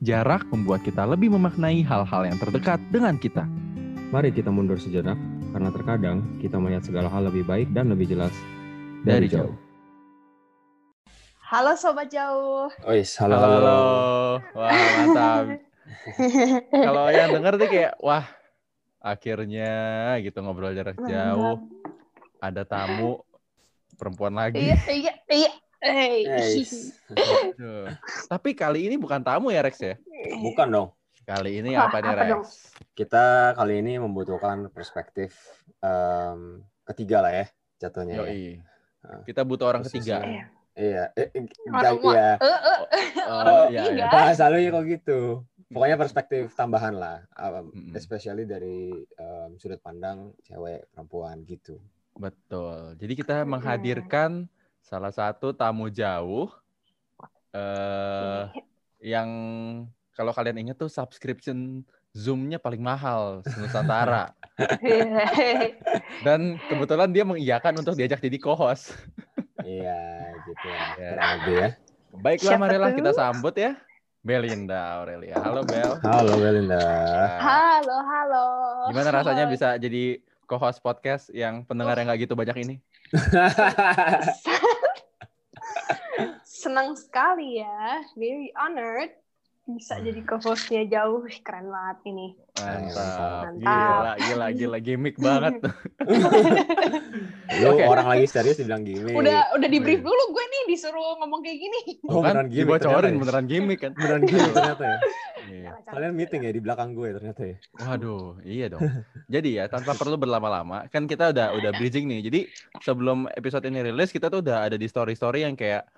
jarak membuat kita lebih memaknai hal-hal yang terdekat dengan kita. Mari kita mundur sejenak, karena terkadang kita melihat segala hal lebih baik dan lebih jelas Dari jauh. Halo Sobat Jauh. Ois, Halo, halo. Wah, mantap. Kalau yang denger tuh kayak, wah, akhirnya gitu ngobrol jarak jauh. Ada tamu perempuan lagi. Iya, iya, iya. Hey. Tapi kali ini bukan tamu ya Rex ya? Bukan dong. Kali ini Wah, apa nih apa Rex? dong? Kita kali ini membutuhkan perspektif em, ketiga lah ya jatuhnya. ya. Yoi. Ah. Kita butuh orang Khususnya- ketiga. Iya, eh, eh, Orang iya. Oh, iya, Iya. iya. Bahasa lu ya kok gitu. Pokoknya perspektif tambahan lah, um, especially dari um, sudut pandang cewek perempuan gitu. Betul. Jadi kita menghadirkan salah satu tamu jauh eh yang kalau kalian ingat tuh subscription Zoom-nya paling mahal Nusantara. Dan kebetulan dia mengiyakan untuk diajak jadi co-host. Iya, gitu ya. Ya. Kurang lebih ya. Baiklah, Siapa marilah tuh? kita sambut ya. Belinda Aurelia. Halo Bel. Halo Belinda. Nah, Halo, halo. gimana rasanya bisa jadi co-host podcast yang pendengar yang nggak gitu banyak ini? Senang sekali ya. Very honored bisa Hmm. jadi co-hostnya jauh. Keren banget ini. Mantap. Mantap. Gila, gila, gila. Gimmick banget. Lu Oke. orang lagi serius dibilang gini. Udah udah di brief Iya. dulu gue nih disuruh ngomong kayak gini. Oh, kan beneran gimmick dibocorin ya? beneran gimmick kan. Beneran gini ternyata ya. Iya. Kalian meeting ya di belakang gue ternyata ya. Waduh, iya dong. Jadi ya tanpa perlu berlama-lama, kan kita udah udah bridging nih. Jadi sebelum episode ini rilis, kita tuh udah ada di story-story yang kayak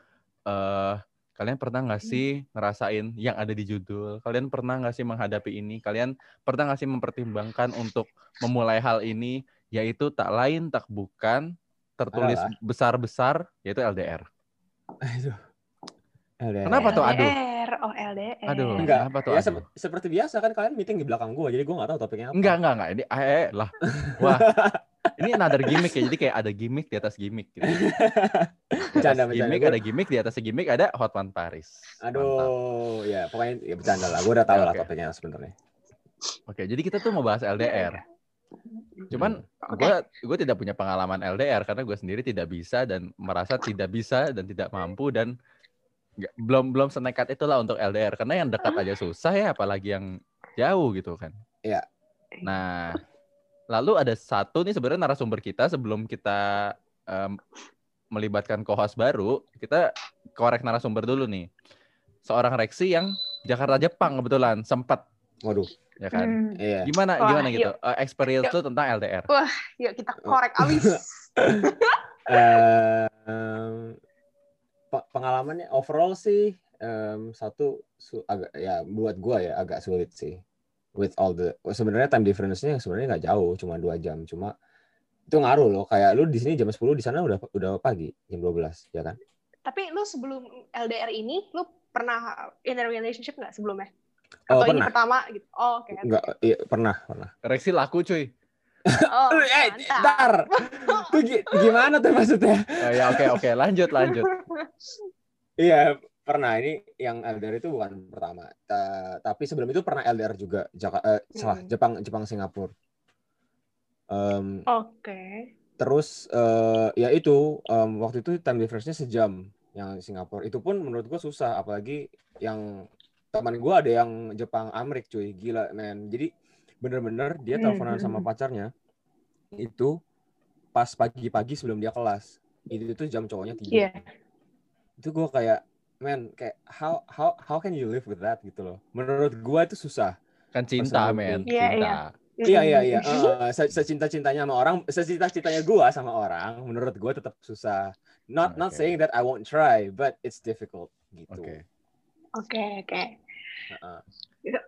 eh kalian pernah nggak sih ngerasain yang ada di judul? Kalian pernah nggak sih menghadapi ini? Kalian pernah nggak sih mempertimbangkan untuk memulai hal ini? Yaitu tak lain tak bukan tertulis besar-besar yaitu LDR. Aduh. LDR. Kenapa tuh? aduh? LDR, oh LDR. Aduh. Enggak. Kenapa tuh Ya, aduh? sep- seperti biasa kan kalian meeting di belakang gue, jadi gue nggak tahu topiknya apa. Enggak, enggak, enggak. Ini eh, eh, lah. Wah. Ini another gimmick ya. Jadi kayak ada gimmick di atas gimmick gitu. Di Bercanda, atas bercanda. gimmick Gua- ada gimmick di atas gimmick ada Hot One Paris. Mantap. Aduh, ya pokoknya ya bercanda lah. Gue udah tahu Oke, lah oke. topiknya sebenarnya. Oke, jadi kita tuh mau bahas LDR. Cuman gue gue tidak punya pengalaman LDR karena gue sendiri tidak bisa dan merasa tidak bisa dan tidak mampu dan nggak- belum belum senekat itulah untuk LDR karena yang dekat aja susah ya apalagi yang jauh gitu kan. Iya. Nah, lalu ada satu nih sebenarnya narasumber kita sebelum kita em, melibatkan co-host baru, kita korek narasumber dulu nih. Seorang Reksi yang Jakarta Jepang kebetulan sempat Waduh, ya kan. Hmm. iya. Gimana Wah, gimana gitu? yuk. Eh, experience Yuk. lu tentang LDR. Yuk kita korek abis. Eh, em, pe- pengalamannya overall sih em, satu su- agak ya buat gua ya agak sulit sih with all the sebenarnya time difference-nya sebenarnya nggak jauh cuma dua jam cuma itu ngaruh loh kayak lu di sini jam 10 di sana udah udah pagi jam 12 ya kan Tapi lu sebelum LDR ini, lu pernah in a relationship nggak sebelumnya? Oh, Atau ini pernah. pertama gitu? Oh, oke. oke. Enggak, iya, pernah, pernah. Reksi laku cuy. Oh, eh, ntar. Tuh gi- gimana tuh maksudnya? Eh, ya oke oke lanjut lanjut. Iya, pernah. Ini yang LDR itu bukan pertama. Ta- tapi sebelum itu pernah LDR juga. Jaka, eh, salah, Hmm. Jepang, Jepang, Singapura. Em, Oke. terus eh, ya itu em, waktu itu time difference-nya sejam yang Singapura. Itu pun menurut gua susah, apalagi yang teman gua ada yang Jepang Amrik cuy, gila men. Jadi bener-bener dia Hmm, teleponan hmm, sama hmm. pacarnya itu pas pagi-pagi sebelum dia kelas. Itu tuh jam cowoknya tidur. Iya. Itu gua kayak men kayak how how how can you live with that gitu loh. Menurut gua itu susah. Kan cinta men, Iya, cinta. iya. Iya iya iya. Eh, se- secinta-cintanya sama orang, secinta-cintanya gua sama orang, menurut gua tetap susah. Not not Oke. saying that I won't try, but it's difficult gitu. Oke. Oke, oke. Heeh.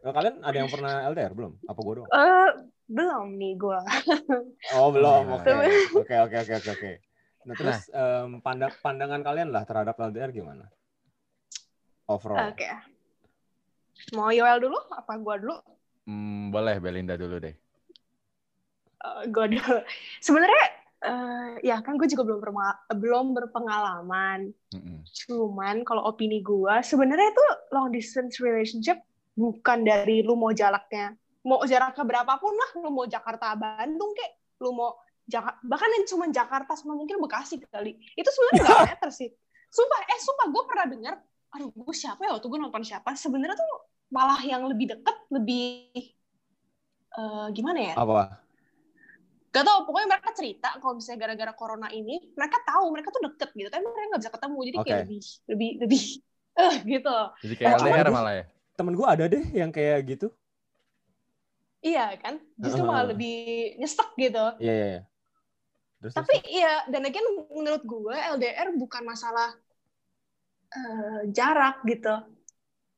Nah, kalian ada yang pernah LDR belum? Apa gua doang? Eh, belum nih gue. Oh belum. Nah. Oke oke oke oke oke oke. Nah terus em, pandang pandangan kalian lah terhadap LDR gimana? Overall. Oke. Mau Yoel dulu? Apa gue dulu? Hmm, boleh Belinda dulu deh. gue dulu. Sebenarnya eh, ya kan gue juga belum belum berpengalaman. Mm-mm. Cuman kalau opini gue sebenarnya itu long distance relationship bukan dari lu mau jaraknya mau jaraknya berapapun lah lu mau Jakarta Bandung kek lu mau Jaka, bahkan yang cuma Jakarta sama mungkin Bekasi kali itu sebenarnya nggak meter sih sumpah eh sumpah gue pernah dengar aduh gue siapa ya waktu gue nonton siapa sebenarnya tuh malah yang lebih deket lebih eh, gimana ya Apa? Gak tau, pokoknya mereka cerita kalau misalnya gara-gara corona ini, mereka tahu mereka tuh deket gitu, tapi mereka nggak bisa ketemu, jadi kayak Oke. lebih, lebih, lebih, eh gitu. Jadi kayak Oh, cuman LDR malah ya. Temen gue ada deh yang kayak gitu. Iya kan, justru malah lebih nyesek gitu. Iya, iya, iya. Terus, Tapi iya, dan again menurut gue LDR bukan masalah eh, jarak gitu.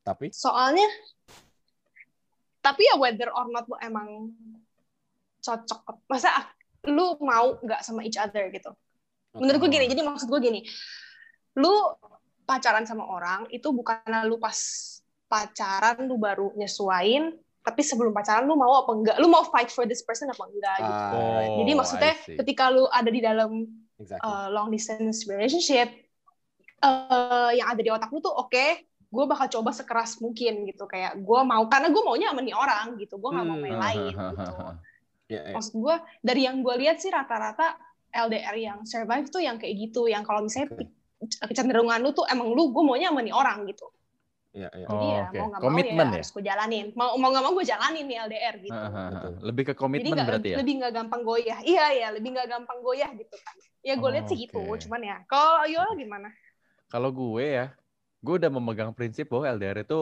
tapi Soalnya, tapi ya whether or not lu emang cocok, masa lu mau nggak sama each other gitu. Menurut gue gini, jadi maksud gue gini, lu pacaran sama orang itu bukan lu pas pacaran lu baru nyesuain, tapi sebelum pacaran lu mau apa enggak, lu mau fight for this person apa enggak gitu. Ah, Oh. Jadi maksudnya ketika lu ada di dalam exactly. uh, long distance relationship, uh, yang ada di otak lu tuh oke, gue bakal coba sekeras mungkin gitu kayak gue mau karena gue maunya sama nih orang gitu, gue nggak mau Hmm. main lain gitu. Iya, iya. maksud gue dari yang gue lihat sih rata-rata LDR yang survive tuh yang kayak gitu yang kalau misalnya kecenderungan lu tuh emang lu gue maunya sama nih orang gitu Iya, iya. Oh, jadi ya oke. mau nggak mau Komitmen ya, ya? harus gue jalanin mau mau nggak mau gue jalanin nih LDR gitu Betul. Lebih ke jadi komitmen nggak berarti ya. lebih nggak gampang goyah iya iya lebih nggak gampang goyah gitu kan ya gue Oh, lihat sih gitu oke. cuman ya kalau Yola gimana Kalau gue ya, gue udah memegang prinsip bahwa LDR itu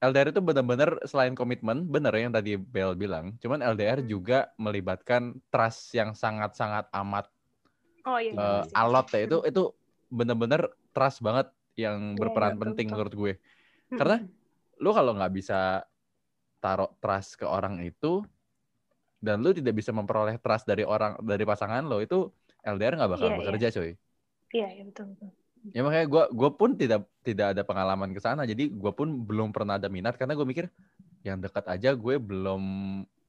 LDR itu benar-benar selain komitmen, bener yang tadi Bel bilang. Cuman LDR Hmm. juga melibatkan trust yang sangat-sangat amat oh iya sih. alot ya. Itu itu bener-bener trust banget yang berperan iya, penting betul. menurut gue. Mm-mm. karena Lu kalau nggak bisa taruh trust ke orang itu dan lu tidak bisa memperoleh trust dari orang dari pasangan lo itu LDR nggak bakal Iya, bekerja coy. iya iya betul betul Ya makanya gue gua pun tidak tidak ada pengalaman ke sana. Jadi gue pun belum pernah ada minat karena gue mikir yang dekat aja gue belum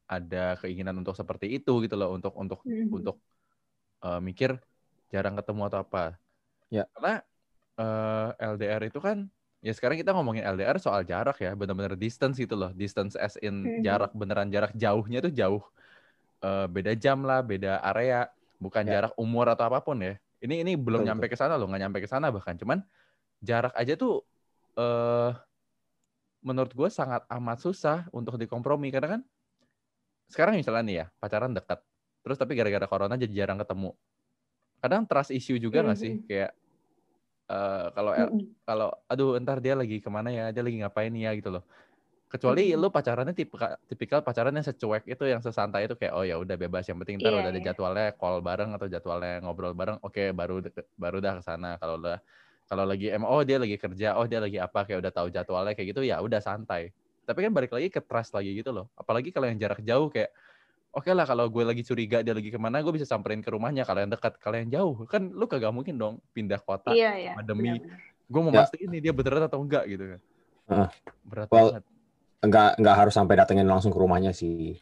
ada keinginan untuk seperti itu gitu loh untuk untuk Mhm. untuk eh, mikir jarang ketemu atau apa. Ya. Karena eh, LDR itu kan ya sekarang kita ngomongin LDR soal jarak ya, benar-benar distance gitu loh. Distance as in Mhm. jarak beneran jarak jauhnya tuh jauh. Eh, beda jam lah, beda area, bukan Ya. jarak umur atau apa pun ya. Ini ini belum Betul, nyampe ke sana loh, nggak nyampe ke sana bahkan. Cuman jarak aja tuh eh menurut gue sangat amat susah untuk dikompromi karena kan sekarang misalnya nih ya pacaran dekat, terus tapi gara-gara corona jadi jarang ketemu. Kadang trust issue juga nggak sih Mhm. kayak eh, kalau Mm-mm. kalau aduh ntar dia lagi ke mana ya, dia lagi ngapain ya gitu loh. Kecuali lu pacarannya tipe tipikal pacaran yang secuek itu yang sesantai itu kayak oh ya udah bebas yang penting ntar Iya, udah ada iya. jadwalnya call bareng atau jadwalnya ngobrol bareng oke baru de- baru dah ke sana. Kalau udah kalau lagi em oh dia lagi kerja oh dia lagi apa kayak udah tahu jadwalnya kayak gitu ya udah santai. Tapi kan balik lagi ke trust lagi gitu loh. Apalagi kalau yang jarak jauh kayak oke lah kalau gue lagi curiga dia lagi ke mana gue bisa samperin ke rumahnya kalau yang dekat. Kalau yang jauh kan lu kagak mungkin dong pindah kota iya iya. cuma demi gue mau Ya. mastiin nih dia beneran atau enggak gitu kan. Heeh. berat Well, banget Enggak enggak harus sampai datengin langsung ke rumahnya sih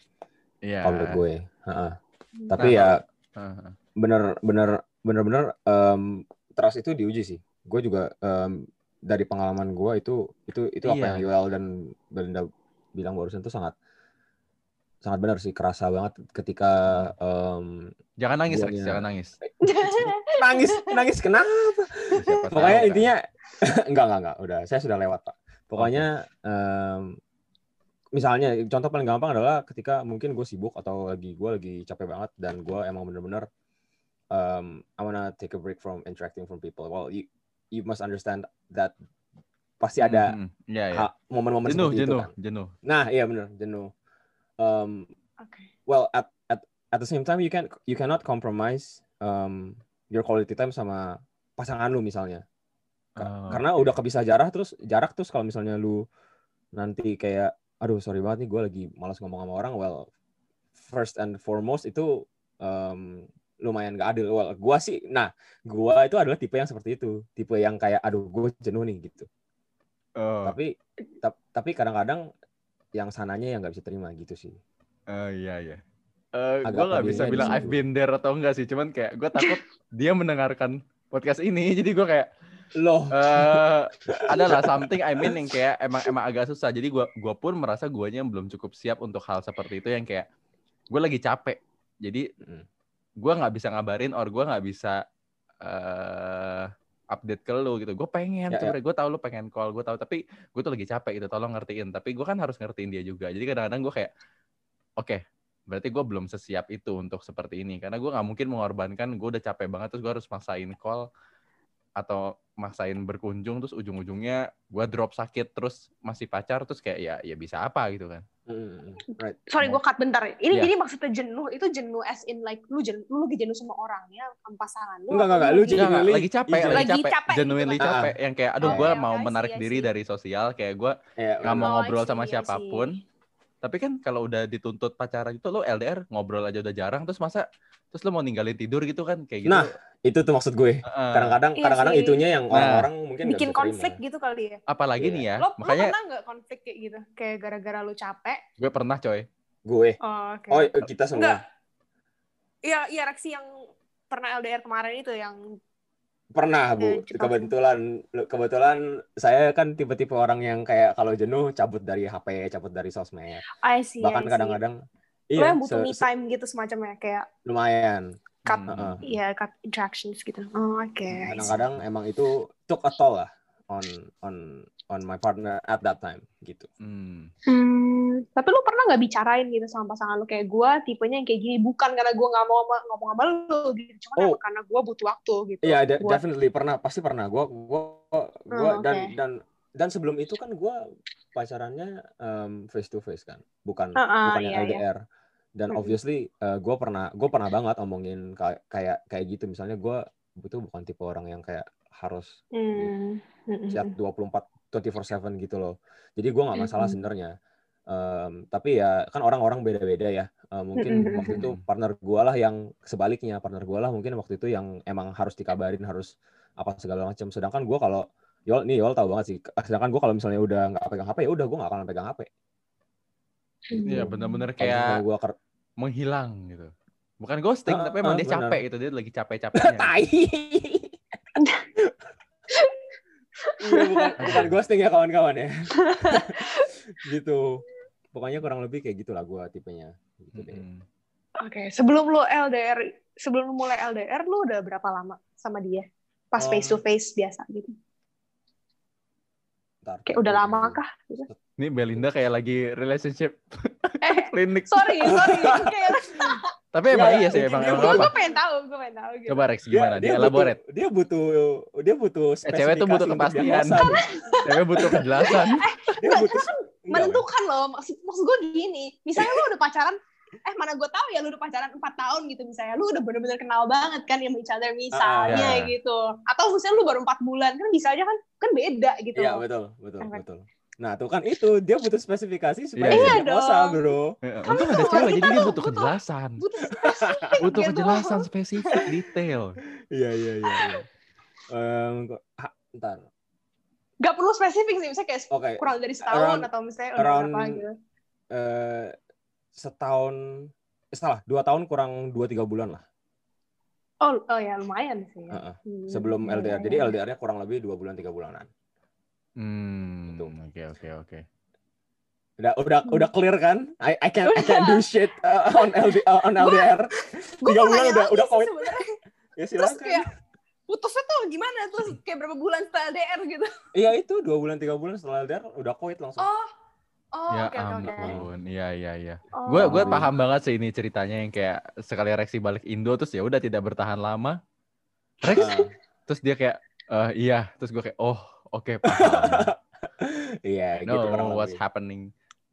iya kalau menurut gue. Heeh. Hmm. Tapi Nah, ya Heeh. bener bener bener bener em, trust itu diuji sih. Gue juga em, dari pengalaman gue itu itu itu apa Iya. yang Yoel dan Belinda bilang barusan itu sangat sangat benar sih kerasa banget ketika em, jangan nangis Rex, Guanya- jangan nangis nangis nangis kenapa? Siapa Pokoknya tahu intinya enggak enggak enggak udah saya sudah lewat pak. Pokoknya em, misalnya contoh paling gampang adalah ketika mungkin gue sibuk atau lagi gue lagi capek banget dan gue emang bener-bener um, I wanna take a break from interacting from people. Well you you must understand that pasti ada Hmm, hmm. Iya, iya. ha- momen-momen jenuh seperti itu jenuh kan. jenuh Nah iya bener jenuh. Um, Oke. well at at at the same time you can you cannot compromise um, your quality time sama pasangan lu misalnya. Ka- Oh, karena udah kepisah jarak terus jarak terus kalau misalnya lu nanti kayak aduh sorry banget nih gue lagi malas ngomong sama orang. Well first and foremost itu um, lumayan gak adil. Well gue sih nah gue itu adalah tipe yang seperti itu. Tipe yang kayak aduh gue jenuh nih gitu. Oh, tapi tap- tapi kadang-kadang yang sananya yang nggak bisa terima gitu sih. Oh, iya iya. Eh, Agak gue nggak bisa bilang. I've been there atau enggak sih. Cuman kayak gue takut dia mendengarkan podcast ini. Jadi gue kayak Loh. eh adalah something I mean yang kayak emang emang agak susah. Jadi gua gua pun merasa guanya belum cukup siap untuk hal seperti itu yang kayak gue lagi capek. Jadi Mm. gua nggak bisa ngabarin or gua nggak bisa eh update ke lu gitu. Gue pengen, Ya, ya. gue tahu lu pengen call, gue tahu tapi gue tuh lagi capek gitu. Tolong ngertiin. Tapi gue kan harus ngertiin dia juga. Jadi kadang-kadang gue kayak, oke, berarti gue belum sesiap itu untuk seperti ini. Karena gue nggak mungkin mengorbankan. Gue udah capek banget terus gue harus maksain call atau maksain berkunjung terus ujung-ujungnya gue drop sakit terus masih pacar terus kayak ya ya bisa apa gitu kan Mm, right. Sorry, gue cut bentar. Ini Iya. jadi maksudnya jenuh itu jenuh as in like lu jenuh, lu lagi jenuh sama orangnya, sama pasangan lu. Enggak, atau enggak, lu lagi- jenuh. Enggak, enggak, Genuinely- lagi capek, Lagi lagi capek, capek gitu genuinely capek. Yang kayak, aduh, Oh, gue iya, mau I see, menarik I diri see. dari sosial, kayak gue Ya, nggak mau Oh, ngobrol sama siapa pun. Tapi kan kalau udah dituntut pacaran itu, lo LDR ngobrol aja udah jarang, terus masa, terus lo mau ninggalin tidur gitu kan, kayak gitu. Nah, itu tuh maksud gue. Kadang-kadang Iya kadang-kadang sih. itunya yang Nah. orang-orang mungkin nggak bikin terima. konflik gitu kali ya. apalagi Iya. nih ya, Lo, lo makanya pernah nggak konflik kayak gitu? Kayak gara-gara lu capek? gue pernah coy. Gue. Oh, oke. Oh, kita semua. Enggak. Iya, iya reaksi yang pernah LDR kemarin itu yang Pernah, Bu. Jepang. Kebetulan kebetulan saya kan tipe-tipe orang yang kayak kalau jenuh cabut dari HP, cabut dari sosmed. I see, Bahkan I see. kadang-kadang lo iya, yang butuh se- me time gitu semacamnya kayak lumayan. Cut Hmm. Heeh. Iya, cut interactions gitu. Oh, oke. I see. Kadang-kadang emang itu took a toll lah on on on my partner at that time gitu. Hmm. Hmm, tapi lu pernah nggak bicarain gitu sama pasangan lu kayak gue tipenya yang kayak gini bukan karena gue nggak mau ngomong sama lu gitu, cuman Oh. karena gue butuh waktu gitu. Iya, de- buat- definitely pernah, pasti pernah. Gua gua gua Oh, dan oke. dan dan sebelum itu kan gua pacarannya em, face to face kan, bukan Ah, ah, bukan yang iya, iya. Dan Mm-mm. obviously eh, gua pernah gua pernah banget omongin kayak kayak kayak gitu misalnya gua butuh bukan tipe orang yang kayak harus Hmm, hmm, chat hmm. 24 24/7 gitu loh. Jadi gua nggak masalah Mm-mm. sebenarnya. Em, tapi ya kan orang-orang beda-beda ya. Eh, mungkin Mm-mm. waktu itu partner gua lah yang sebaliknya, partner gua lah mungkin waktu itu yang emang harus dikabarin harus apa segala macam. Sedangkan gua kalau Yol nih Yol tahu banget sih. Sedangkan gua kalau misalnya udah nggak pegang HP ya udah gua nggak akan pegang HP. Iya, Hmm. misalnya kayak menghilang gitu. Bukan ghosting, Ah, tapi emang ah, dia benar. capek gitu, dia lagi capek-capeknya. tai. Iya bukan bukan ghosting ya kawan-kawan ya. gitu. Pokoknya kurang lebih kayak gitulah gua tipenya. Gitu deh. Oke, sebelum lu LDR, sebelum lu mulai LDR, lu udah berapa lama sama dia? Pas Um, face to face biasa gitu. Ntar. Kayak udah lama kah? Gitu. Ini Belinda kayak lagi relationship Eh, klinik. sorry, sorry. Kayak, Tapi emang Iya, iya sih, iya, emang iya, gue apa? gue pengen tahu, gue pengen tahu gitu. Coba Rex gimana? Dia, elaborate. Butuh, dia butuh dia butuh Eh, cewek tuh butuh kepastian. Cewek butuh kejelasan. dia butuh enggak, menentukan loh maksud maksud gue gini misalnya lu udah pacaran eh mana gue tahu ya lu udah pacaran 4 tahun gitu misalnya lu udah bener-bener kenal banget kan sama each other misalnya Ah, ya. gitu atau misalnya lu baru empat bulan kan bisa aja kan kan beda gitu Iya loh betul betul Kan, kan. betul. Nah tuh kan itu dia butuh spesifikasi supaya Iya, bisa iya diagnosa dong. bro. Ya, Kan Untung ada cewek, jadi dia tuh butuh kejelasan. butuh kejelasan spesifik, detail. Iya iya iya. iya. Kok- ha, ntar. Gak perlu spesifik sih misalnya kayak Oke. kurang dari setahun Around- atau misalnya around- berapa gitu eh, setahun eh, salah dua tahun kurang dua tiga bulan lah oh oh ya lumayan sih ya. Heeh. Hmm, sebelum iya, LDR. iya, Jadi iya. LDR-nya kurang lebih dua bulan tiga bulanan. Hmm, Gitu. oke oke oke. Udah udah Hmm. udah clear kan? I I can I can do shit uh, on LD, uh, on LDR. Tiga bulan udah udah sebenarnya. Ya terus silakan. kayak putusnya tuh gimana terus kayak berapa bulan setelah LDR gitu Iya itu dua bulan tiga bulan setelah LDR udah koit langsung. oh oh ya oke ampun, iya iya iya. Oh. Gue gue paham banget sih ini ceritanya yang kayak sekali Rexy balik Indo terus ya udah tidak bertahan lama. Rex Ah, terus dia kayak eh iya, terus gue kayak oh oke paham. Iya I gitu kurang what's lebih. happening.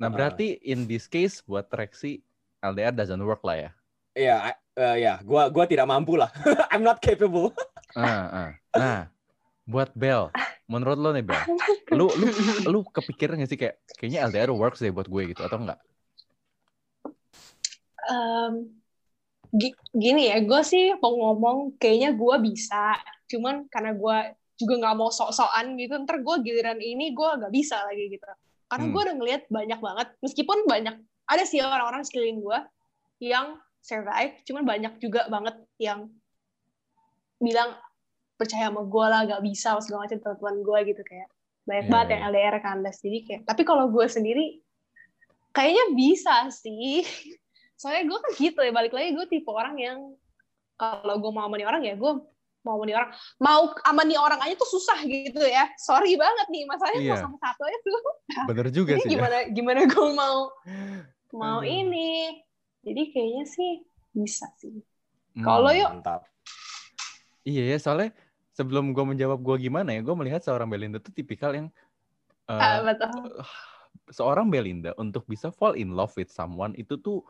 Nah Uh-uh. berarti in this case buat Rexy LDR doesn't work lah ya. Iya I- eh, ya gua gua tidak mampu lah. I'm not capable. Ah, ah. Nah, buat Bel, menurut lo nih Bel, lu lu lu kepikiran gak sih kayak kayaknya LDR works deh buat gue gitu atau enggak? Em, gi- gini ya, gue sih mau ngomong kayaknya gue bisa, cuman karena gue juga nggak mau sok-sokan gitu, ntar gue giliran ini gue nggak bisa lagi gitu. Karena Hmm. gue udah ngeliat banyak banget, meskipun banyak ada sih orang-orang sekeliling gue yang survive, cuman banyak juga banget yang bilang percaya sama gue lah gak bisa segala macam teman-teman gue gitu kayak banyak Iya, banget yang LDR kandas jadi kayak tapi kalau gue sendiri kayaknya bisa sih soalnya gue kan gitu ya balik lagi gue tipe orang yang kalau gue mau sama orang ya gue mau nih orang mau sama nih orang aja tuh susah gitu ya sorry banget nih masalahnya Iya. mau sama satu aja tuh Bener juga sih. ya. gimana gimana gue mau mau Aduh. ini jadi kayaknya sih bisa sih Hmm. kalau yuk Mantap. Iya ya, soalnya sebelum gue menjawab gue gimana ya, gue melihat seorang Belinda tuh tipikal yang eh, Ah, betul seorang Belinda untuk bisa fall in love with someone itu tuh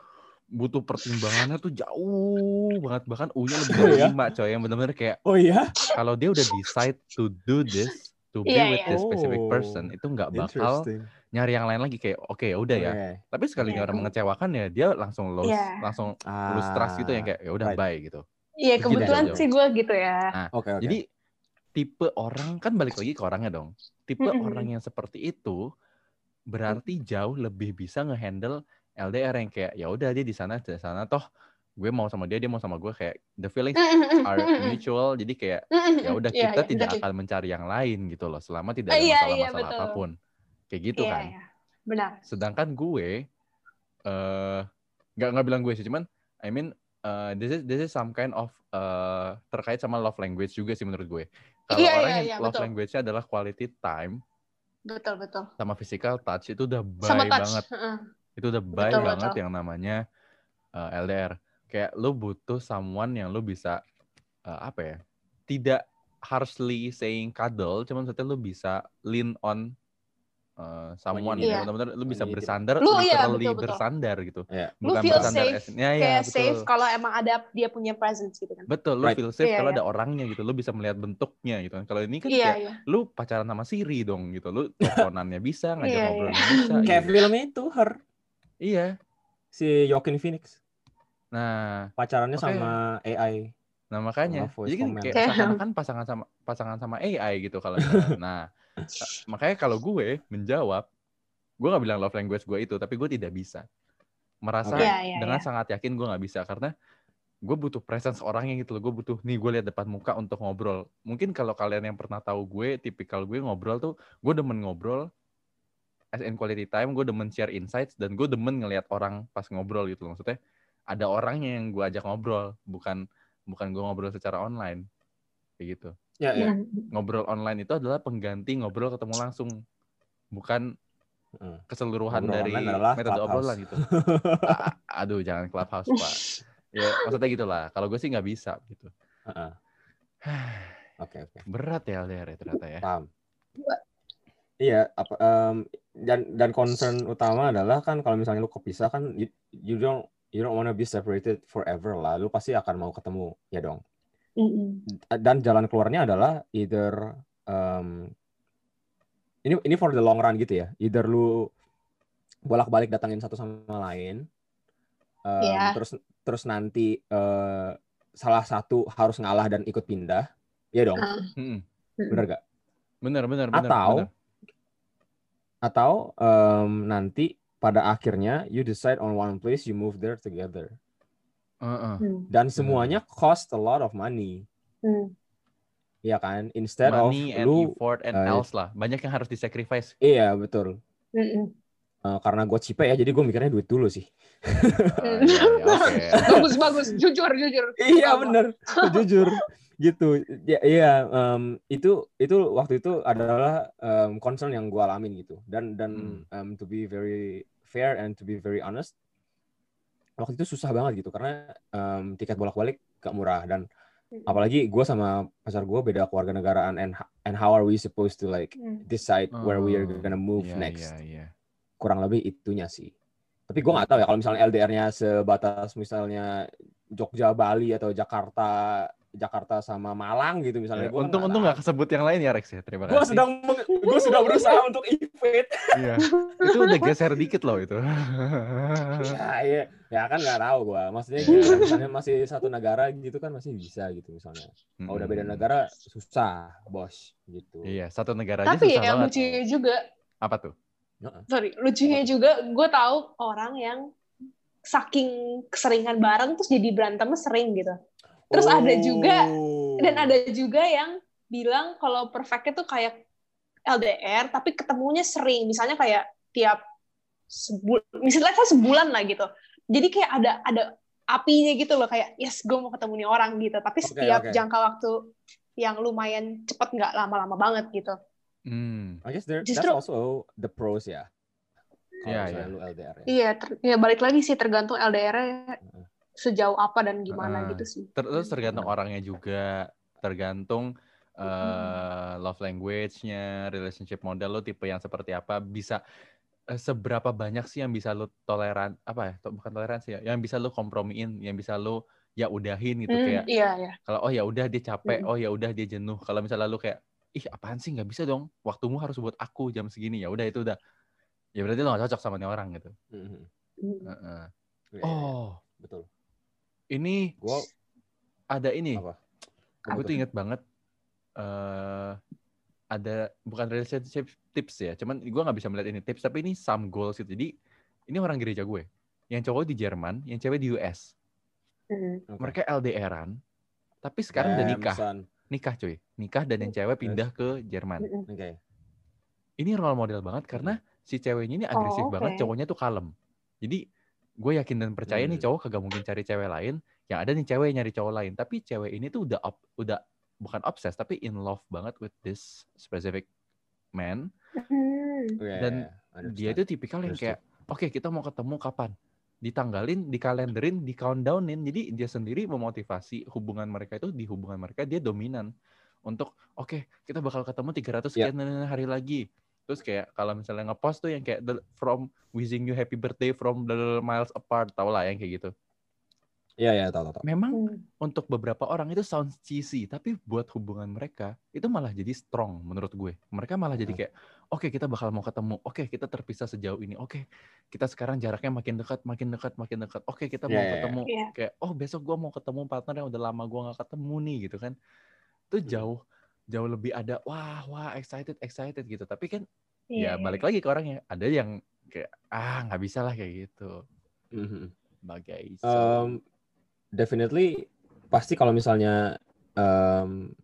butuh pertimbangannya tuh jauh banget bahkan U-nya lebih Oh, dari ya? lima coy yang benar-benar kayak Oh iya? kalau dia udah decide to do this to be Iya, with iya. this specific Oh, person itu nggak bakal nyari yang lain lagi kayak oke ya udah ya Oke. tapi sekalinya Iya. orang mengecewakan ya dia langsung lose Iya. langsung Ah, lose trust gitu yang kayak ya udah right. bye gitu iya kebetulan sih gue gitu ya Oke, oke. Jadi tipe orang kan balik lagi ke orangnya dong. Tipe Mm-mm. orang yang seperti itu berarti jauh lebih bisa ngehandle LDR yang kayak ya udah dia di sana di sana toh gue mau sama dia dia mau sama gue kayak the feelings are mutual jadi kayak ya udah Iya, kita iya, tidak akan mencari yang lain gitu loh selama tidak ada Iya, iya, masalah-masalah betul. apa pun kayak gitu Iya, kan. benar Sedangkan gue eh nggak nggak bilang gue sih cuman I mean eh, this is this is some kind of eh, terkait sama love language juga sih menurut gue. Kalau orang yang love language-nya adalah quality time betul betul sama physical touch itu udah touch banget. Heeh. Itu udah bye Betul, banget betul. yang namanya eh, LDR. Kayak lu butuh someone yang lu bisa eh, apa ya? Tidak harshly saying cuddle, cuman maksudnya lu bisa lean on eh, someone gitu. Iya. Benar-benar lu bisa bersandar, Lu, iya, betul, betul. bersandar gitu. Iya. Lu feel bersandar safe, ya, ya, kayak betul. safe kalau emang ada dia punya presence gitu kan Betul, lu Right. feel safe Iya, kalau iya. ada orangnya gitu. Lu bisa melihat bentuknya gitu kan. Kalau ini kan iya kayak iya lu pacaran sama Siri dong gitu. Lu teleponannya bisa, ngajak Iya, iya. ngobrolnya bisa. Kayak gitu. film itu, Her. Iya. Si Joaquin Phoenix. Nah, Pacarannya Oke. sama AI. nah makanya. Jadi kan kayak Kayak- seakan-akan pasangan sama pasangan sama AI gitu kalau. Nah, makanya kalau gue menjawab, gue nggak bilang love language gue itu, tapi gue tidak bisa. Merasa Oke. Iya, iya, dengan iya. sangat yakin gue nggak bisa karena gue butuh presence orangnya gitu loh. Gue butuh nih gue lihat depan muka untuk ngobrol. Mungkin kalau kalian yang pernah tahu gue, tipikal gue ngobrol tuh, gue demen ngobrol as in quality time, gue demen share insights dan gue demen ngelihat orang pas ngobrol gitu loh. Maksudnya ada orangnya yang gue ajak ngobrol, bukan bukan gue ngobrol secara online kayak gitu. Ya, ya. Hmm. Ngobrol online itu adalah pengganti ngobrol ketemu langsung, bukan Heeh. keseluruhan Ngobrol dari metode Clubhouse. obrolan gitu. A- aduh, jangan clubhouse pak. Ya maksudnya gitulah. Kalau gue sih nggak bisa gitu. Heeh. Oke, oke. Berat ya LDR ya ternyata ya. Paham. Iya, apa em, dan dan concern utama adalah kan kalau misalnya lu kepisah kan you, you don't you don't wanna be separated forever lah. Lu pasti akan mau ketemu, ya dong. Mm-mm. Dan jalan keluarnya adalah either em, ini ini for the long run gitu ya. Either lu bolak-balik datangin satu sama lain. em, Iya. terus terus nanti eh, salah satu harus ngalah dan ikut pindah. Ya dong. Mm-mm. Bener gak? Bener bener bener. Atau bener. Atau em, nanti pada akhirnya you decide on one place you move there together Heeh. Hmm. dan semuanya cost a lot of money Hmm. ya kan instead Money of and lu effort and eh, else lah. Banyak yang harus disacrifice. iya betul Mm-mm. Eh, karena gue cipe ya jadi gue mikirnya duit dulu sih Ah, iya, iya, Oke. bagus bagus jujur jujur iya bener jujur gitu. Ya iya em, itu itu waktu itu adalah em, concern yang gue alamin gitu. Dan dan em, to be very fair and to be very honest waktu itu susah banget gitu. Karena em, tiket bolak-balik gak murah. Dan apalagi gue sama pacar gue beda keluarga negaraan. And and how are we supposed to like Hmm. decide where we are Oh, gonna move Iya, next? Iya, iya. kurang lebih itunya sih. Tapi gue nggak tahu ya kalau misalnya LDR-nya sebatas misalnya Jogja Bali atau Jakarta Jakarta sama Malang gitu misalnya Ya, untung untung nggak kesebut yang lain ya Rex ya. Terima gue kasih. sedang gue sudah berusaha untuk evade Iya. Itu udah geser dikit loh itu. ya iya ya kan nggak tahu gue maksudnya gitu, misalnya masih satu negara gitu kan masih bisa gitu misalnya kalau udah beda negara susah bos gitu Iya, satu negara aja tapi susah ya banget. lucunya juga Apa tuh? sorry lucunya juga gue tahu orang yang saking keseringan bareng terus jadi berantemnya sering gitu Terus ada juga Oh. dan ada juga yang bilang kalau perfectnya tuh kayak LDR tapi ketemunya sering misalnya kayak tiap sebulan misalnya sebulan lah gitu jadi kayak ada ada apinya gitu loh kayak yes gue mau ketemu nih orang gitu tapi Oke, setiap oke. jangka waktu yang lumayan cepet nggak lama-lama banget gitu Hmm. I guess there, Justru- that's also the pros ya. Kalau Iya, iya. lu LDR ya. iya ya balik lagi sih tergantung LDR sejauh apa dan gimana Heeh. gitu sih Ter- Terus tergantung orangnya juga, tergantung Hmm. eh, love language-nya, relationship model lo tipe yang seperti apa, bisa eh, seberapa banyak sih yang bisa lo toleran apa ya? to- Bukan toleransi ya, yang bisa lo kompromiin, yang bisa lo ya udahin gitu Hmm, kayak iya iya kalau oh ya udah dia capek, Mm. oh ya udah dia jenuh. Kalau misalnya lu kayak ih apaan sih nggak bisa dong, waktumu harus buat aku jam segini ya udah itu udah ya berarti lo gak cocok sama nih orang gitu. Mhm. Hmm. Heeh. Iya, iya, Oh betul. Ini Gua ada ini, apa? gue tuh inget banget eh ada bukan relationship tips ya, cuman gue nggak bisa melihat ini tips tapi ini some goals gitu. Jadi ini orang gereja gue, yang cowok di Jerman, yang cewek di US. Hmm. Oke. Mereka LDRan, tapi sekarang udah nikah, son. nikah cuy, nikah dan yang cewek pindah ke Jerman. Hmm. Oke. ini role model banget karena si ceweknya ini agresif Oh, oke. banget, cowoknya tuh kalem. Jadi gue yakin dan percaya nih Hmm. cowok kagak mungkin cari cewek lain, yang ada nih cewek yang nyari cowok lain. Tapi cewek ini tuh udah op- udah bukan obses tapi in love banget with this specific man. Hmm. Oke, Dan understand. Dia itu tipikal yang kayak, oke kita mau ketemu kapan? Ditanggalin, dikalenderin, di countdownin. Jadi dia sendiri memotivasi hubungan mereka itu di hubungan mereka dia dominan untuk oke kita bakal ketemu 300 Ya. sekian hari lagi. Terus kayak kalau misalnya ngepost tuh yang kayak the, from wishing you happy birthday from the miles apart, tau lah yang kayak gitu. Iya, iya, tahu, tahu. Memang Hmm. untuk beberapa orang itu sounds cheesy, tapi buat hubungan mereka itu malah jadi strong menurut gue. Mereka malah jadi Hmm. kayak, oke kita bakal mau ketemu, oke kita terpisah sejauh ini, oke kita sekarang jaraknya makin dekat, makin dekat, makin dekat, oke kita mau Iya, iya, iya. ketemu, Iya. kayak oh besok gue mau ketemu partner yang udah lama gue nggak ketemu nih gitu kan. Itu Hmm. Jauh lebih ada wah wah excited excited gitu. Tapi kan Iya, ya balik lagi ke orangnya. Ada yang kayak ah nggak bisa lah kayak gitu. Mhm. Bagai Um, definitely pasti kalau misalnya um,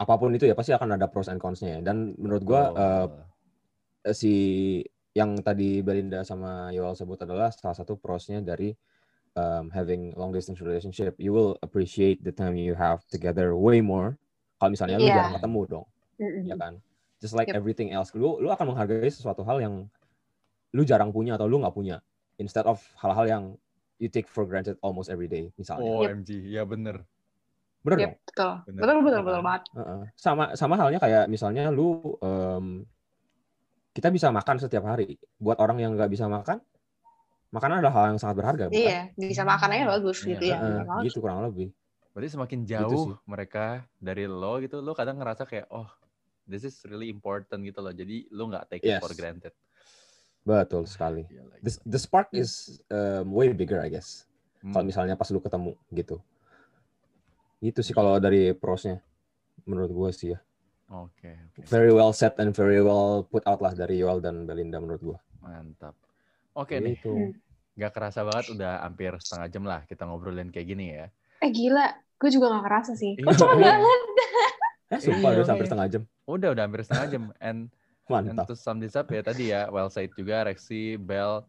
apa pun itu ya pasti akan ada pros and cons-nya ya. Dan menurut gua uh, si yang tadi Belinda sama Yoel sebut adalah salah satu prosnya dari um, having long distance relationship. You will appreciate the time you have together way more. Kalau misalnya lu Iya. jarang ketemu dong, Mm-mm. ya kan? Just like Yep. everything else, lu lu akan menghargai sesuatu hal yang lu jarang punya atau lu nggak punya, instead of hal-hal yang you take for granted almost every day, misalnya. OMG, ya bener. Bener Yep, dong? betul. Bener. Betul, betul, betul banget. Heeh. Sama sama halnya kayak misalnya lu em, kita bisa makan setiap hari. Buat orang yang nggak bisa makan, makanan adalah hal yang sangat berharga. bukan? Iya, bisa makan aja bagus Iya. gitu ya. Banget. gitu kurang lebih. Berarti semakin Gitu jauh sih. mereka dari lo gitu, lo kadang ngerasa kayak, oh, this is really important gitu loh. Jadi lo nggak take it Yes. for granted. Betul sekali. Gila, The, the spark is um, way bigger, I guess. Hmm. Kalau misalnya pas lu ketemu gitu. Itu sih kalau dari prosnya, menurut gue sih ya. Oke, oke. Very well set and very well put out lah dari Yoel dan Belinda menurut gue. Mantap. Oke nih, Gitu. Hmm. nggak kerasa banget udah hampir setengah jam lah kita ngobrolin kayak gini ya. Eh gila, gue juga gak kerasa sih. Iya. Kok cepet banget? Eh, sumpah Iya, udah oke. setengah jam. Udah, udah hampir setengah jam. And, and Mantap. to sum this up ya tadi ya, well said juga, Rexy, Bell.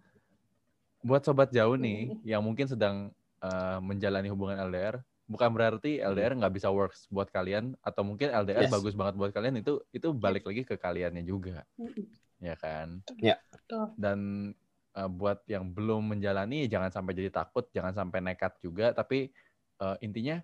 Buat sobat jauh nih, yang mungkin sedang eh, menjalani hubungan LDR, bukan berarti LDR nggak bisa works buat kalian, atau mungkin LDR Yes. bagus banget buat kalian, itu itu balik lagi ke kaliannya juga. Mm-mm. ya kan? Ya. Betul. Dan uh, buat yang belum menjalani jangan sampai jadi takut, jangan sampai nekat juga, tapi uh, intinya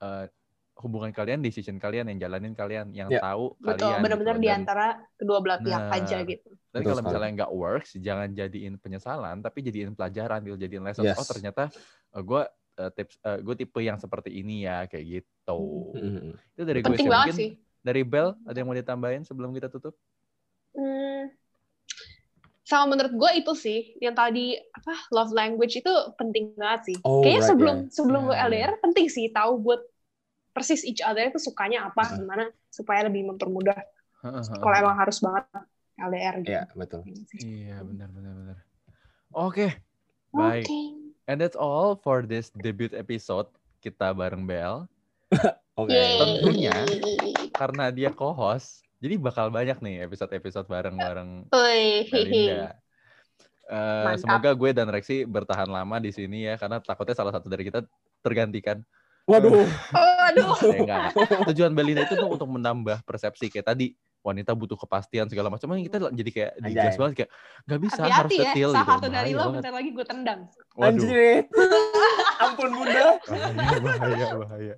uh, hubungan kalian, decision kalian yang jalanin kalian, yang Ya. tahu Betul, kalian. benar-benar gitu. di antara kedua belah pihak Nah, aja gitu. Dan Betul kalau sekali. misalnya nggak works, jangan jadiin penyesalan, tapi jadiin pelajaran, gitu. jadiin lesson. Yes. Oh ternyata gue tips, gue tipe yang seperti ini ya, kayak gitu. Mhm. Itu dari gue sih. banget Mungkin sih. dari Bell ada yang mau ditambahin sebelum kita tutup? Hmm, sama menurut gue itu sih yang tadi apa love language itu penting banget sih. Oh, Kayaknya right, sebelum yeah. sebelum gue Yeah, LDR penting sih tahu buat persis each other itu sukanya apa Hmm. gimana supaya lebih mempermudah kalau emang harus banget LDR gitu. Iya, betul. Iya, benar benar benar. Oke. Baik. Oke. And that's all for this debut episode kita bareng Bel. Oke. Yeay. Tentunya. karena dia co-host, jadi bakal banyak nih episode-episode bareng-bareng. Eh, Mantap. semoga gue dan Rexi bertahan lama di sini ya, karena takutnya salah satu dari kita tergantikan. Waduh. Oh, aduh. Ya, enggak. Tujuan Belinda itu tuh untuk menambah persepsi kayak tadi wanita butuh kepastian segala macam. Kita jadi kayak digas Anjay. banget kayak nggak bisa harus Hati-hati ya, detail salah gitu. satu dari lo bentar lagi gue tendang. Waduh. Ampun Bunda. bahaya bahaya bahaya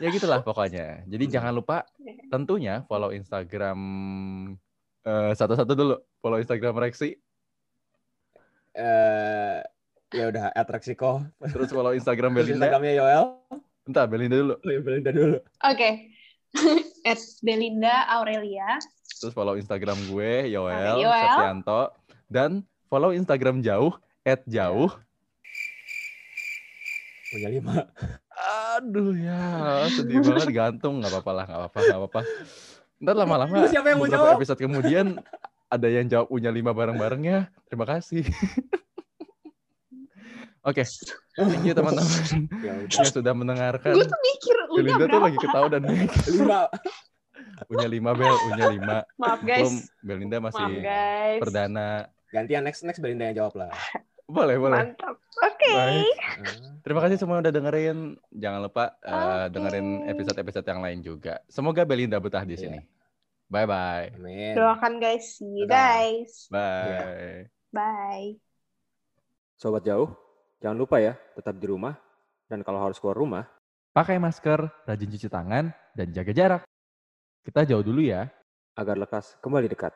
ya gitulah pokoknya jadi jangan lupa tentunya follow Instagram eh, satu-satu dulu follow Instagram Rexi Eh ya udah atraksiko. terus follow Instagram Belinda Instagramnya Yoel. entah Belinda dulu Oh ya Belinda dulu. Oke. At Belinda Aurelia. terus follow Instagram gue Yoel, Yoel. Dan follow Instagram jauh at jauh Punya lima. aduh ya sedih banget gantung nggak apa-apa lah nggak apa-apa nggak apa-apa ntar lama-lama siapa yang mau jawab? episode kemudian ada yang jawab punya lima bareng-bareng ya terima kasih oke thank you teman-teman Ya yang sudah mendengarkan Gue tuh mikir udah Belinda tuh berapa? lagi ketawa dan Lima. punya lima bel punya lima Maaf belum guys. Belinda Maaf masih guys. perdana Gantian next next Belinda yang jawab lah. Boleh boleh Mantap. Oke. Baik. Ah. Terima kasih semua udah dengerin. Jangan lupa eh, Oke. dengerin episode-episode yang lain juga. Semoga Belinda betah di Iya. sini. Bye bye. Amin. Doakan guys. See you guys. Bye. Bye. Sobat jauh, jangan lupa ya tetap di rumah dan kalau harus keluar rumah Pakai masker, rajin cuci tangan, dan jaga jarak. Kita jauh dulu ya. agar lekas kembali dekat.